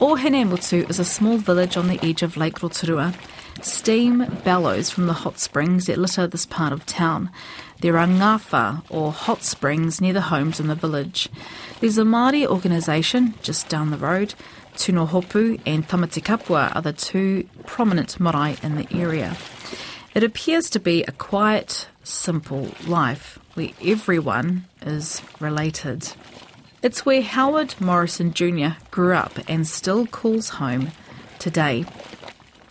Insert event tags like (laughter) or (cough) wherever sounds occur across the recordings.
Ohinemutu is a small village on the edge of Lake Rotorua. Steam bellows from the hot springs that litter this part of town. There are ngāwhā, or hot springs, near the homes in the village. There's a Māori organisation just down the road. Tunohopu and Tamatekapua are the two prominent marae in the area. It appears to be a quiet, simple life where everyone is related. It's where Howard Morrison Jr. grew up and still calls home today.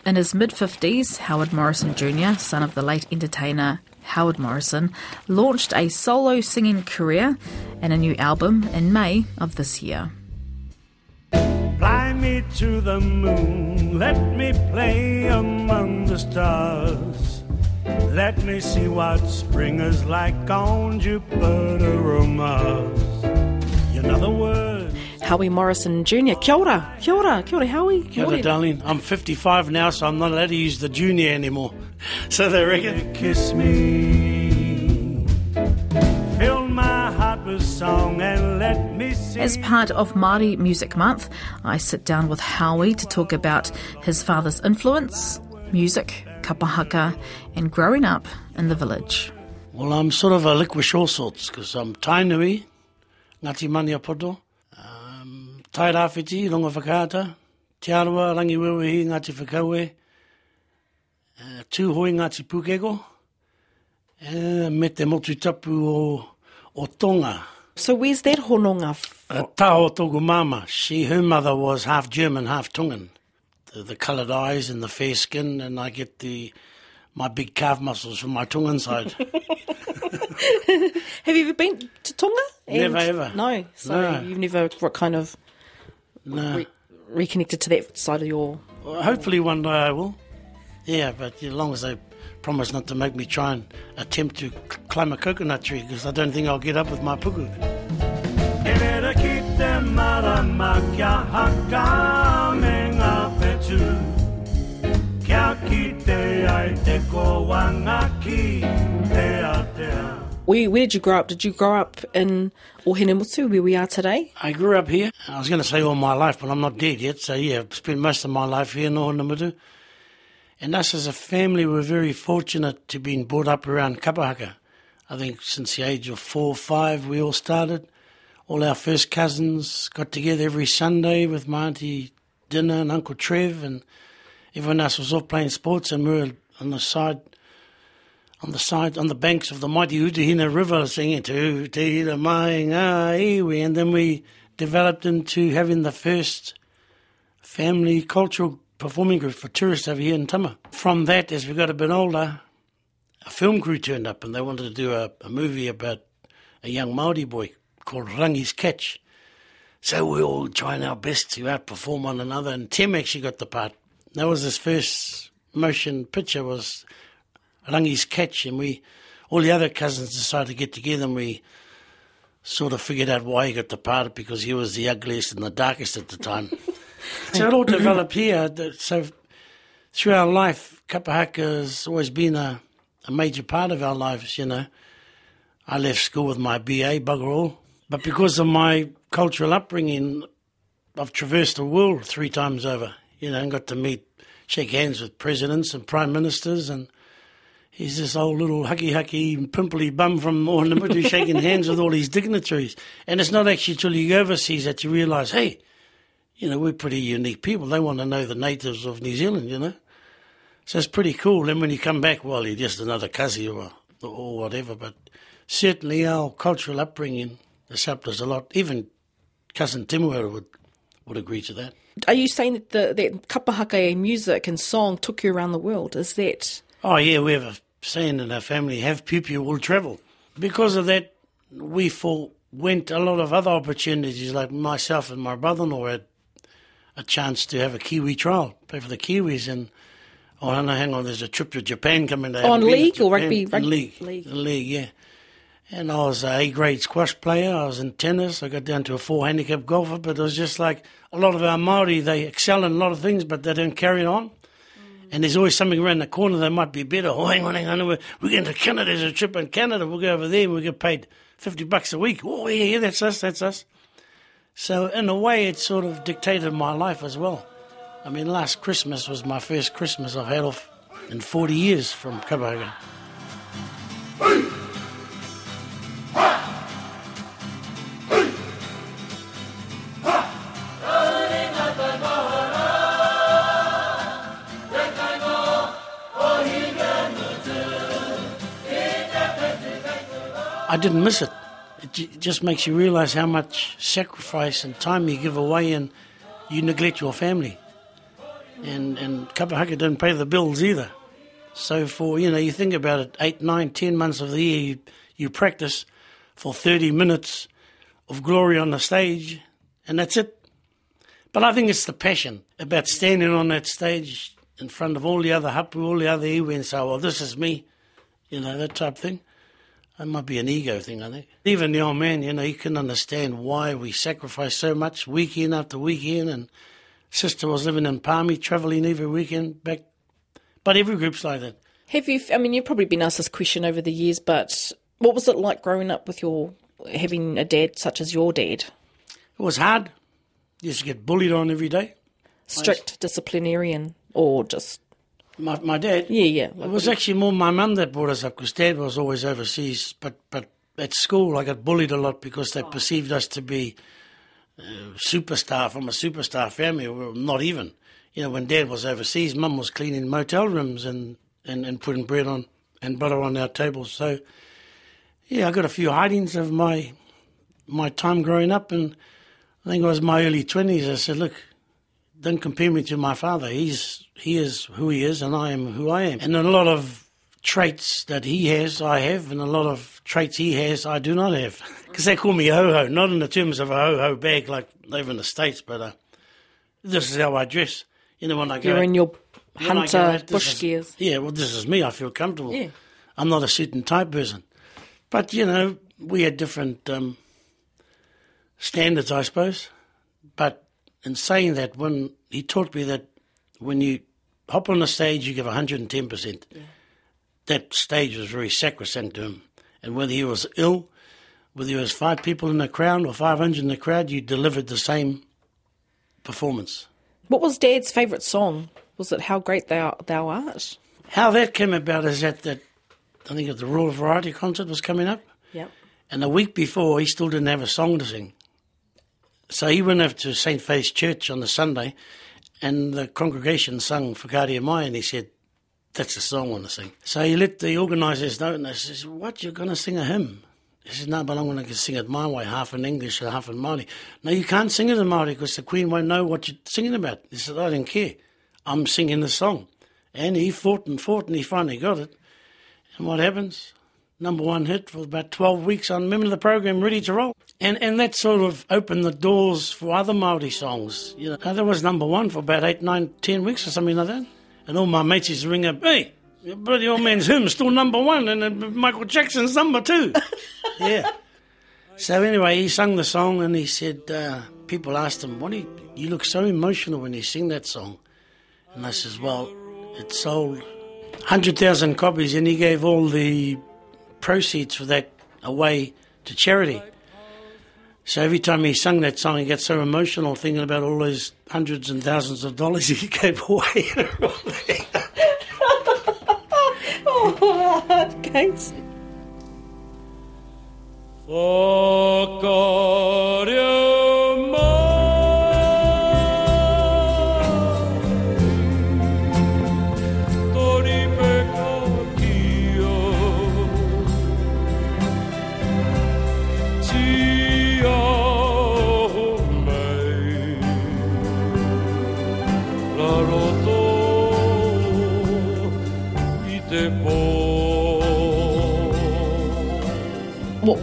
In his mid 50s, Howard Morrison Jr., son of the late entertainer Howard Morrison, launched a solo singing career and a new album in May of this year. Fly me to the moon, let me play among the stars. Let me see what spring is like on Jupiter or Mars. Another word. Howie Morrison Jr. Kia ora, kia ora, kia ora, Howie. Kia ora, darling. I'm 55 now, so I'm not allowed to use the junior anymore. (laughs) So they reckon. Kiss me. Fill my heart with song and let me sing. As part of Māori Music Month, I sit down with Howie to talk about his father's influence, music, kapahaka, and growing up in the village. Well, I'm sort of a liquish all sorts because I'm Tainui, Ngati Maniapoto, um, Tai Rāwhiti, Rongowhakaata, Te Arawa, Rangi Wewehi, Ngati Whakaue, uh, Tūhoe, Ngati Pukeko, uh, me te motu tapu o, o Tonga. So where's that hononga? Uh, Taho Togu Mama, she, her mother was half German, half Tongan. The, the coloured eyes and the fair skin, and I get the my big calf muscles from my Tongan side. (laughs) (laughs) Have you ever been to Tonga? Never, ever. No, so No. you've never kind of no. re- reconnected to that side of your. Well, hopefully one day I will. Yeah, but as long as they promise not to make me try and attempt to climb a coconut tree, because I don't think I'll get up with my puku. Rera ki te marama kia haka me ngā petu. Kia ki te ai te kōwanga ki te atea. Where, where did you grow up? Did you grow up in Ohinemutu, where we are today? I grew up here. I was going to say all my life, but I'm not dead yet. So yeah, I've spent most of my life here in Ohinemutu. And us as a family were very fortunate to be brought up around Kapahaka. I think since the age of four or five, we all started. All our first cousins got together every Sunday with my auntie Dinner and Uncle Trev, and everyone else was off playing sports, and we were on the side, on the side, on the banks of the mighty Utuhina River, singing to Utuhina mai ngā iwi, and then we developed into having the first family cultural performing group for tourists over here in Tama. From that, as we got a bit older, a film crew turned up and they wanted to do a, a movie about a young Maori boy called Rangi's Catch. So we all trying our best to outperform one another, and Tim actually got the part. That was his first motion picture was Rangi's Catch, and we, all the other cousins decided to get together and we sort of figured out why he got the part because he was the ugliest and the darkest at the time. (laughs) so it all developed here. that- So through our life, Kapahaka has always been a, a major part of our lives, you know. I left school with my BA, bugger all. But because of my cultural upbringing, I've traversed the world three times over, you know, and got to meet, shake hands with presidents and prime ministers and He's this old little hucky hucky pimply bum from Ohinemutu shaking hands with all these dignitaries. And it's not actually till you go overseas that you realise, hey, you know, we're pretty unique people. They want to know the natives of New Zealand, you know. So it's pretty cool. Then when you come back, well, you're just another Kazi or, or whatever. But certainly our cultural upbringing has helped us a lot. Even cousin Temuera would, would agree to that. Are you saying that the, that music and song took you around the world? Is that Oh, yeah, we have a saying in our family, have piupiu will travel. Because of that, we forwent a lot of other opportunities, like myself and my brother-in-law had a chance to have a Kiwi trial, play for the Kiwis, and oh, no, hang on, there's a trip to Japan coming down. In to league or Japan. rugby- league. league. League, yeah. And I was a A-grade squash player. I was in tennis. I got down to a four handicap golfer, but it was just like a lot of our Maori, they excel in a lot of things, but they don't carry it on. And there's always something around the corner that might be better. Oh, hang on, hang on. We're, we're going to Canada. There's a trip in Canada. We'll go over there and we'll get paid 50 bucks a week. Oh, yeah, yeah, that's us, that's us. So, in a way, it sort of dictated my life as well. I mean, last Christmas was my first Christmas I've had off in 40 years from Kapahaka. I didn't miss it. It just makes you realize how much sacrifice and time you give away and you neglect your family. And, and Kapahaka didn't pay the bills either. So for, you know, you think about it, eight, nine, ten months of the year, you, you practice for 30 minutes of glory on the stage, and that's it. But I think it's the passion about standing on that stage in front of all the other hapu, all the other iwi, and say, well, this is me, you know, that type of thing. That might be an ego thing, I think. Even the old man, you know, he can understand why we sacrifice so much week in after week in. And sister was living in Palmy, travelling every weekend back. But every group's like that. Have you? I mean, you've probably been asked this question over the years, but what was it like growing up with your having a dad such as your dad? It was hard. You used to get bullied on every day. Strict disciplinarian, or just My, my dad, yeah, yeah. it was actually more my mum that brought us up because dad was always overseas. But, but at school, I got bullied a lot because they perceived us to be uh, superstar from a superstar family. Well, not even. You know, when dad was overseas, mum was cleaning motel rooms and, and, and putting bread on and butter on our tables. So, yeah, I got a few hidings of my my time growing up, and I think it was my early twenties. I said, "Look, don't compare me to my father. He's he is who he is, and I am who I am. And a lot of traits that he has, I have, and a lot of traits he has, I do not have. (laughs) Because they call me a ho ho, not in the terms of a ho ho bag like over in the states, but uh, this is how I dress. You know, when I go, You're in your when I go hunter out, bush is- gears. Yeah, well, this is me. I feel comfortable. Yeah. I'm not a certain type person. But, you know, we had different um, standards, I suppose. But in saying that, when he taught me that when you hop on the stage, you give 110%. That stage was very sacrosanct to him. And whether he was ill, whether there was five people in the crowd or 500 in the crowd, you delivered the same performance. What was Dad's favourite song? Was it "How Great Thou Thou Art"? How that came about is that, that I think the Royal Variety concert was coming up. Yep. And the week before, he still didn't have a song to sing. So he went over to St. Faith's Church on the Sunday, and the congregation sung Whakaaria Mai, and he said, that's the song I want to sing. So he let the organisers know, and they says, what, you're going to sing a hymn? He says, no, but I'm going to sing it my way, half in English and half in Māori. No, you can't sing it in Māori because the Queen won't know what you're singing about. He said, I don't care. I'm singing the song. And he fought and fought, and he finally got it. And what happens? Number one hit for about 12 weeks on Remember the Program, Ready to Roll. And and that sort of opened the doors for other Māori songs. You know, that was number one for about eight, nine, ten weeks or something like that. And all my mates used to ring up, hey, your bloody old man's hymn's still number one, and uh, Michael Jackson's number two. (laughs) yeah. So anyway, he sung the song, and he said, uh, people asked him, what do you, you look so emotional when you sing that song. And I says, well, it sold 100,000 copies, and he gave all the proceeds for that away to charity. So every time he sung that song, he got so emotional thinking about all those hundreds and thousands of dollars he (laughs) gave away. (laughs) Oh, Gates. What,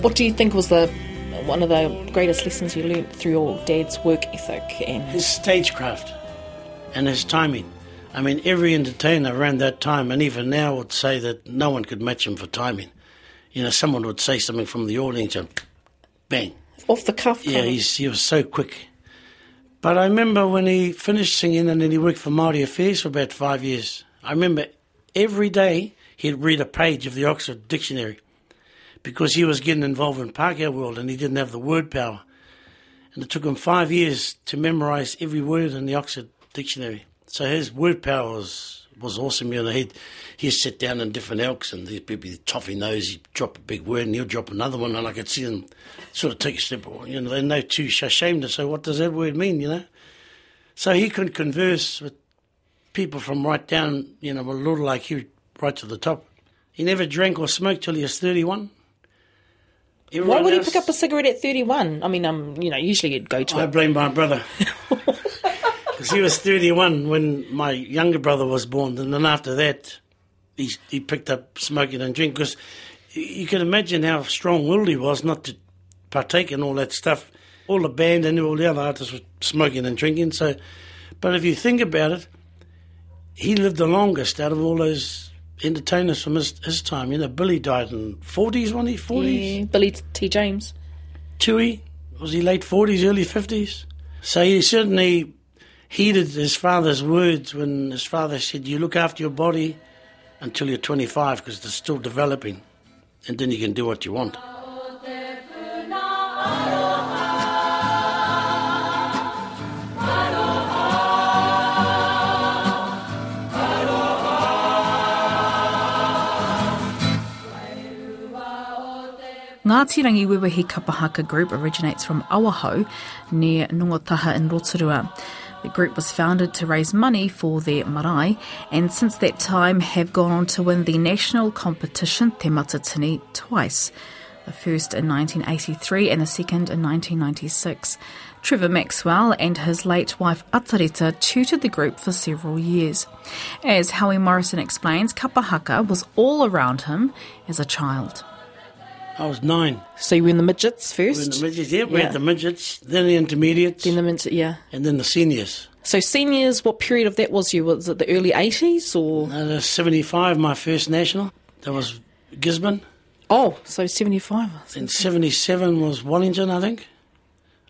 what do you think was the one of the greatest lessons you learnt through your dad's work ethic and his stagecraft and his timing. I mean, every entertainer around that time, and even now, would say that no one could match him for timing. You know, someone would say something from the audience and bang. off the cuff? Yeah, he's, he was so quick. But I remember when he finished singing and then he worked for Māori Affairs for about five years. I remember every day he'd read a page of the Oxford Dictionary because he was getting involved in Pākehā world and he didn't have the word power. And it took him five years to memorize every word in the Oxford Dictionary. So his word power was, was awesome. You know, he'd, he'd sit down in different elks and there'd be the toffee nose, he'd drop a big word and he'll drop another one and I could see them sort of take a step, you know, they're no too ashamed to say, what does that word mean, you know? So he could converse with people from right down, you know, a little like you, right to the top. He never drank or smoked till he was 31. Why Everyone would he pick up a cigarette at 31? I mean, um, you know, usually you'd go to I it. blame my brother. (laughs) Because he was 31 when my younger brother was born. And then after that, he, he picked up smoking and drink. Because you can imagine how strong willed he was not to partake in all that stuff. All the band and all the other artists were smoking and drinking. So, But if you think about it, he lived the longest out of all those entertainers from his, his time. You know, Billy died in 40s, wasn't he? 40s? Yeah, Billy T. James. Tui, was he late 40s, early 50s? So he certainly heeded his father's words when his father said, You look after your body until you're 25 because it's still developing, and then you can do what you want. Ngāti Rangi Wewehi Kapahaka group originates from Awahou, near Ngongotahā in Rotorua. The group was founded to raise money for their marae, and since that time have gone on to win the national competition Te Matatini twice, the first in 1983 and the second in 1996. Trevor Maxwell and his late wife Atareta tutored the group for several years. As Howie Morrison explains, Kapahaka was all around him as a child. I was nine. So you were in the midgets We were in first? the midgets, yeah, we Yeah. had the midgets, then the intermediates, Then the midget, yeah. and then the seniors. So seniors, what period of that was you? Was it the early 80s or? Uh, the 75, my first national. That was Gisborne. Oh, so 75. And 77 was Wellington, I think.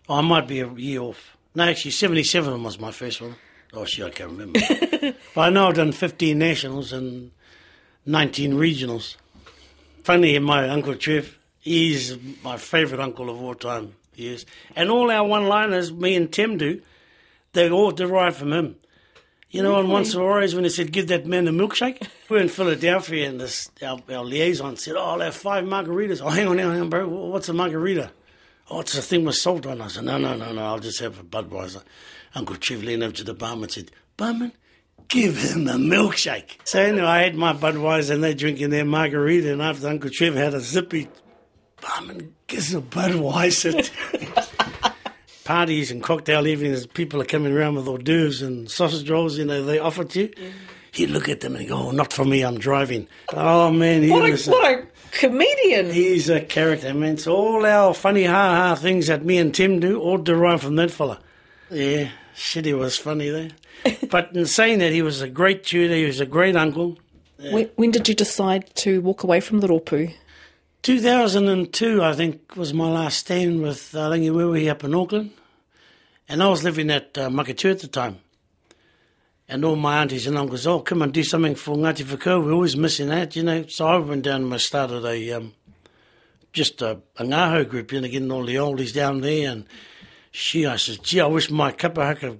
Oh, I might be a year off. No, actually, 77 was my first one. Oh, shit, I can't remember. (laughs) but I know I've done 15 nationals and 19 regionals. Funny, my Uncle Trev, he's my favourite uncle of all time. He is. And all our one-liners, me and Tim do, they all derive from him. You know, on once or always when he said, give that man a milkshake, we were in Philadelphia and this, our, our liaison said, oh, I'll have five margaritas. Oh, hang on, hang on, bro. What's a margarita? Oh, it's a thing with salt on it. I said, no, no, no, no, I'll just have a Budweiser. Uncle Trev leaned over to the barman and said, barman, give him a milkshake. So anyway, I had my Budweiser and they drinking their margarita and after Uncle Trev had a zippy, barman, give us a Budweiser. (laughs) Parties and cocktail evenings, people are coming around with hors d'oeuvres and sausage rolls, you know, they offer to you. He'd look at them and go, oh, not for me, I'm driving. Oh, man, he What a, was... what a comedian! He's a character, man. It's all our funny ha ha things that me and Tim do all derive from that fella. Yeah, shit, he was funny there. (laughs) but in saying that, he was a great tutor, he was a great uncle. When, when did you decide to walk away from the Ropu? 2002, I think, was my last stand with uh, Rangi Wewehi up in Auckland. And I was living at uh, at the time. And all my aunties and uncles, oh, come and do something for Ngāti Whakaue. We're always missing that, you know. So I went down and I started a, um, just a, a ngaho group, you know, getting all the oldies down there. And she, I said, gee, I wish my kapahaka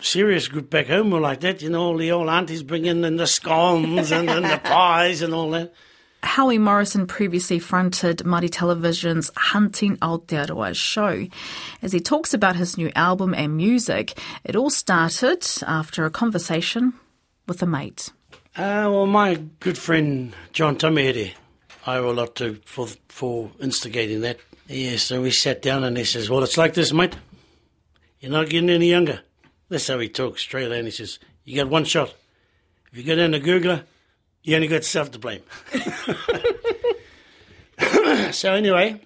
serious group back home were like that, you know, all the old aunties bringing in the scones and, and the pies and all that. Howie Morrison previously fronted Māori Television's Hunting Aotearoa show. As he talks about his new album and music, it all started after a conversation with a mate. Uh, well, my good friend John Tamihere, I owe a lot to for for instigating that. Yeah, so we sat down and he says, "Well, it's like this, mate. You're not getting any younger." That's how he talks straight out. He says, "You got one shot. If you go down to Googler, you only got yourself to blame." (laughs) so anyway,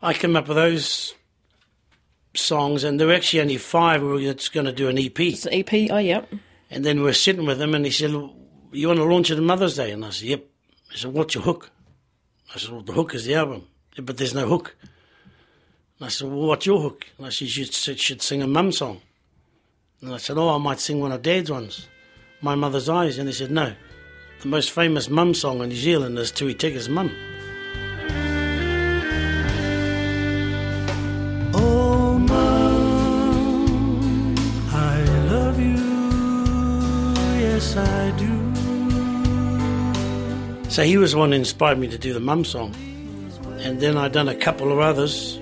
I came up with those songs, and there were actually only five. We were just going to do an EP. It's an EP, oh, yeah. And then we were sitting with him, and he said, "You want to launch it on Mother's Day?" And I said, "Yep." He said, "What's your hook?" I said, "Well, the hook is the album, "Yeah, but there's no hook." And I said, "Well, what's your hook?" And I said, "You should, should sing a mum song." And I said, "Oh, I might sing one of Dad's ones, my mother's eyes? And he said, No. The most famous mum song in New Zealand is Tui Teka's Mum. So he was the one who inspired me to do the mum song. And then I'd done a couple of others.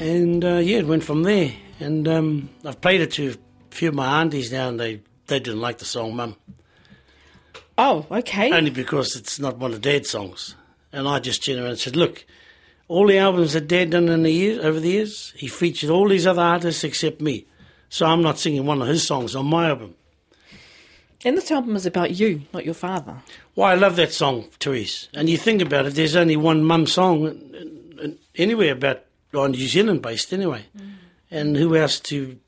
And uh, yeah, it went from there. And um, I've played it to few of my aunties now, and they, they didn't like the song Mum. Oh, okay. Only because it's not one of Dad's songs. And I just turned around and said, look, all the albums that Dad done in the years, over the years, he featured all these other artists except me. So I'm not singing one of his songs on my album. and this album is about you, not your father. Well, I love that song, Therese. And you think about it, there's only one mum song anywhere about, or New Zealand based anyway. Mm. And who else to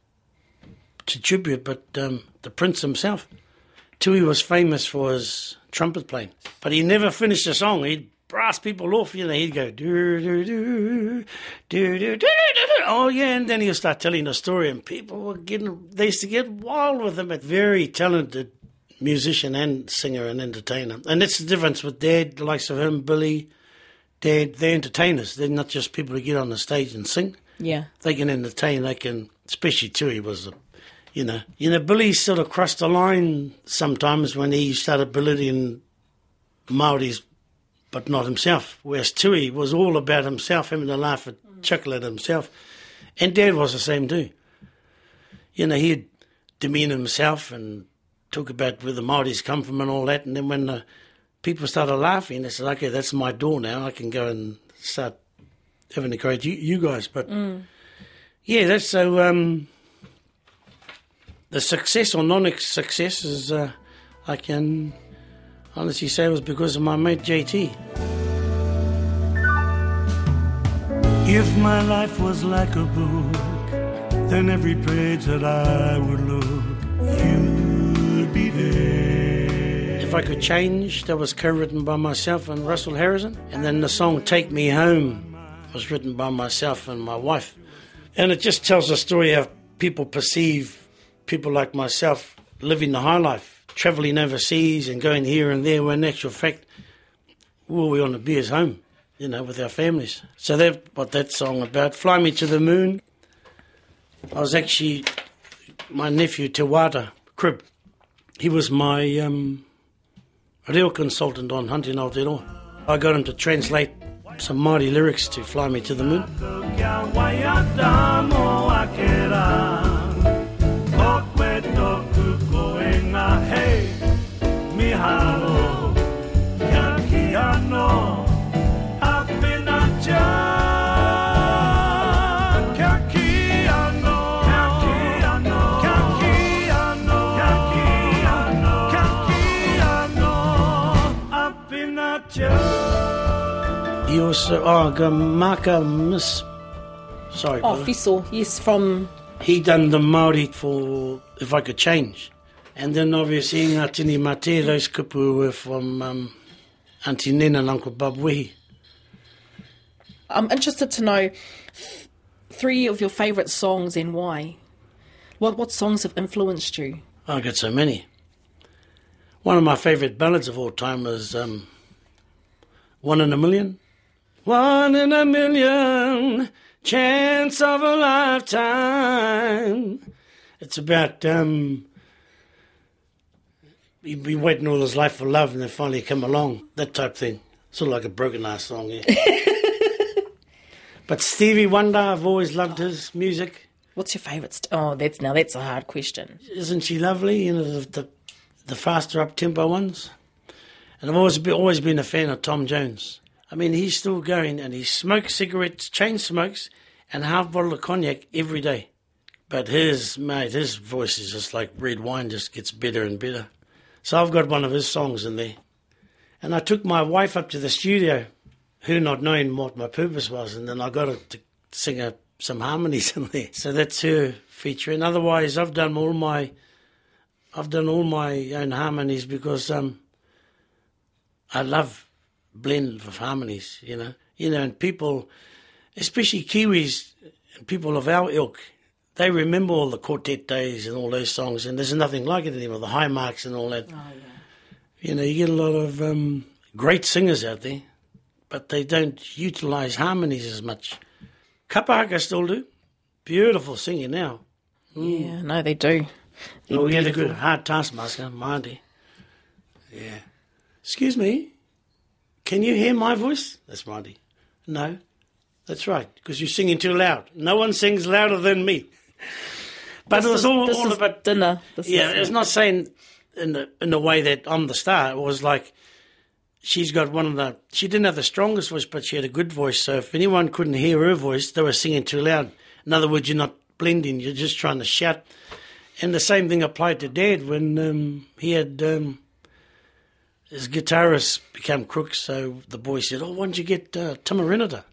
to tribute, but um, the Prince himself. Tui was famous for his trumpet playing, but he never finished a song. He'd brass people off, you know. He'd go do do do do do do do Oh yeah, and then he'd start telling a story, and people were getting they used to get wild with him. A very talented musician and singer and entertainer, and that's the difference with Dad, the likes of him, Billy. Dad, they're entertainers. They're not just people who get on the stage and sing. Yeah, they can entertain. They can, especially Tui was a you know, you know, Billy sort of crossed the line sometimes when he started belittling Maoris, but not himself. Whereas Tui was all about himself, having a laugh and chuckle at himself. And Dad was the same too. You know, he'd demean himself and talk about where the Maoris come from and all that. And then when the people started laughing, they said, okay, that's my door now. I can go and start having a great you, you guys. But yeah, that's so. Um, the success or non-success is, uh, I can honestly say, was because of my mate JT. If my life was like a book, then every page that I would look, you'd be there. If I could change, that was co-written by myself and Russell Harrison, and then the song "Take Me Home" was written by myself and my wife, and it just tells a story how people perceive people like myself living the high life, travelling overseas and going here and there. When in actual fact, all we want to be is home, you know, with our families. So that's what that song about. Fly Me to the Moon. I was actually my nephew Tewata Crib. He was my um, reo consultant on Hunting Aotearoa. I got him to translate some Māori lyrics to Fly Me to the Moon. Also, oh, Gamaka Miss. Sorry, Oh. Fiso, yes, from. he done the Māori for If I Could Change. And then obviously Ngā Tini Mate, those kupu were from um, Auntie Nena and Uncle Bob Wehi. I'm interested to know th- three of your favourite songs and why. What what songs have influenced you? I got so many. One of my favourite ballads of all time is um, One in a Million. One in a million, chance of a lifetime. It's about um, he'd been waiting all his life for love and then finally come along. That type thing. Sort of like a broken ass song, yeah. (laughs) but Stevie Wonder, I've always loved his music. What's your favourite? St- oh, that's now that's a hard question. isn't she lovely? You know, the the, the faster up tempo ones. And I've always been, always been a fan of Tom Jones. I mean, he's still going and he smokes cigarettes, chain smokes, and half bottle of cognac every day. But his mate, his voice is just like red wine, just gets better and better. So I've got one of his songs in there. And I took my wife up to the studio, who not knowing what my purpose was, and then I got her to sing her some harmonies (laughs) in there. So that's her feature. And Otherwise, I've done all my, I've done all my own harmonies because um, I love blend of harmonies. You know, you know, and people, especially Kiwis, and people of our ilk, they remember all the quartet days and all those songs, and there's nothing like it anymore. The high marks and all that. You know, you get a lot of um, great singers out there, but they don't utilise harmonies as much. Kapahaka still do. Beautiful singing now. Yeah, no, they do. Oh, we had a good hard taskmaster, auntie. Yeah. Excuse me, can you hear my voice? That's Marty. No, that's right, because you're singing too loud. No one sings louder than me. But This it was is- all, all about dinner. This yeah, it's not saying in the in the way that I'm the star. It was like she's got one of the. She didn't have the strongest voice, but she had a good voice. So if anyone couldn't hear her voice, they were singing too loud. In other words, you're not blending. You're just trying to shout. And the same thing applied to Dad when um, he had um, his guitarist became crook. So the boy said, "Oh, why don't you get uh, Tama Renata?"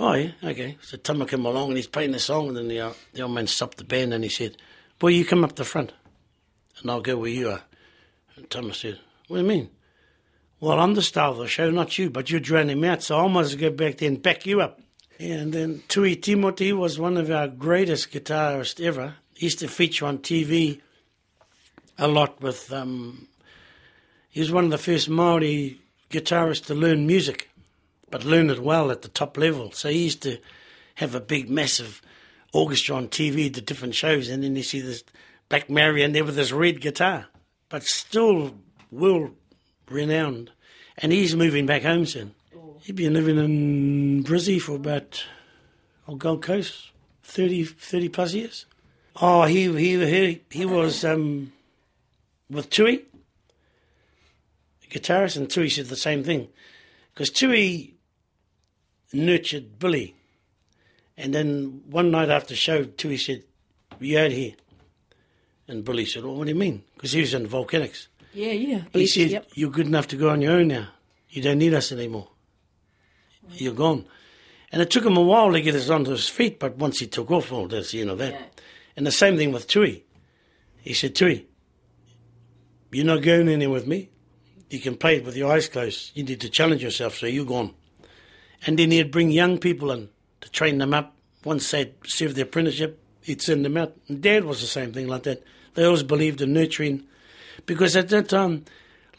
Oh yeah, okay. So Tama came along and he's playing the song, and then the, uh, the old man stopped the band and he said, "Boy, you come up the front, and I'll go where you are." And Tama said, "What do you mean?" Well, I'm the star of the show, not you, but you're drowning me out, so I must go back there and back you up. And then Tui Timothy was one of our greatest guitarists ever. He used to feature on TV a lot with. Um, he was one of the first Maori guitarists to learn music but learn it well at the top level. So he used to have a big, massive orchestra on TV the different shows, and then you see this Black Marion there with this red guitar, but still world renowned. And he's moving back home soon. He'd been living in Brizzy for about, on Gold Coast, 30, 30 plus years. Oh, he he he, he was um, with Tui, guitarist, and Tui said the same thing. Because Tui nurtured Billy. And then one night after the show, Tui said, You out here? And Billy said, Oh, what do you mean? Because he was in volcanics. yeah, yeah. He said, yep. You're good enough to go on your own now. You don't need us anymore. You're gone. And it took him a while to get us onto his feet, but once he took off, all this, you know that. Yeah. And the same thing with Tui. He said, Tui, you're not going anywhere with me. You can play it with your eyes closed. You need to challenge yourself, so you're gone. And then he'd bring young people in to train them up. Once they'd served their apprenticeship, he'd send them out. And Dad was the same thing like that. They always believed in nurturing, because at that time,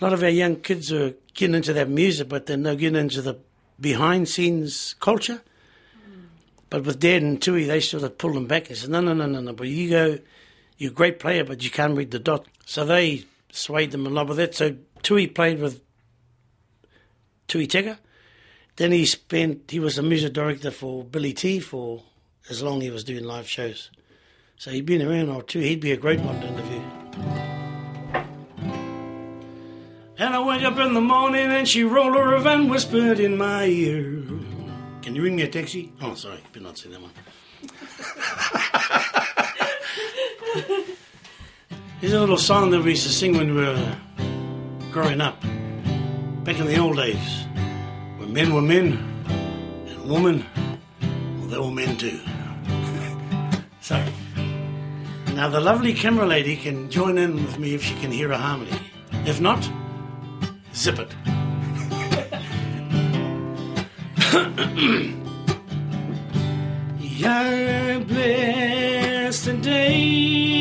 a lot of our young kids were getting into that music, but then they're getting into the behind scenes culture. Mm. But with Dad and Tui, they sort of pulled them back and said, no, no, no, no, no, but you go, you're a great player, but you can't read the dot. So they swayed them in love with that. So Tui played with Tui Teka. Then he spent, he was a music director for Billy T for as long as he was doing live shows. So he'd been around or two. He'd be a great one to interview. And I wake up in the morning and she rolled her over and whispered in my ear. Can you ring me a taxi? Oh, sorry, better not say that one. (laughs) Here's a little song that we used to sing when we were growing up. Back in the old days, when men were men and women, well, they were men too. (laughs) so, now the lovely camera lady can join in with me if she can hear a harmony. If not, zip it. (coughs) You're blessed today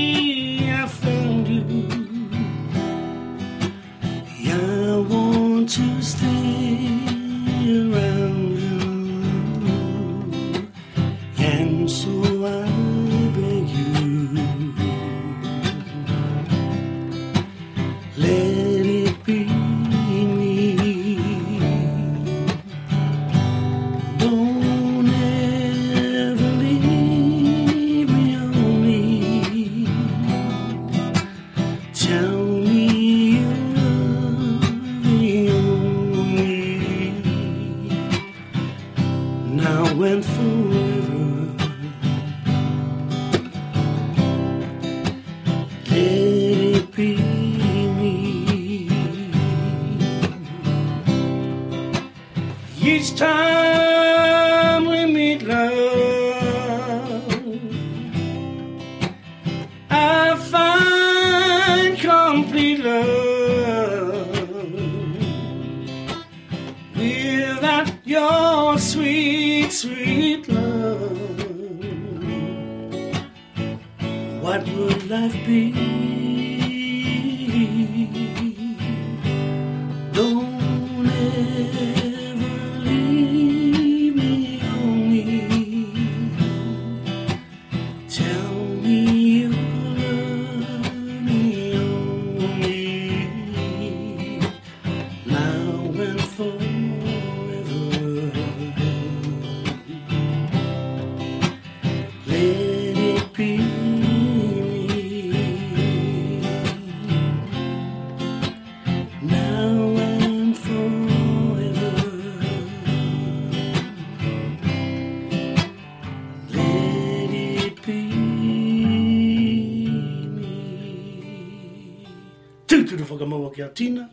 Guilhotina,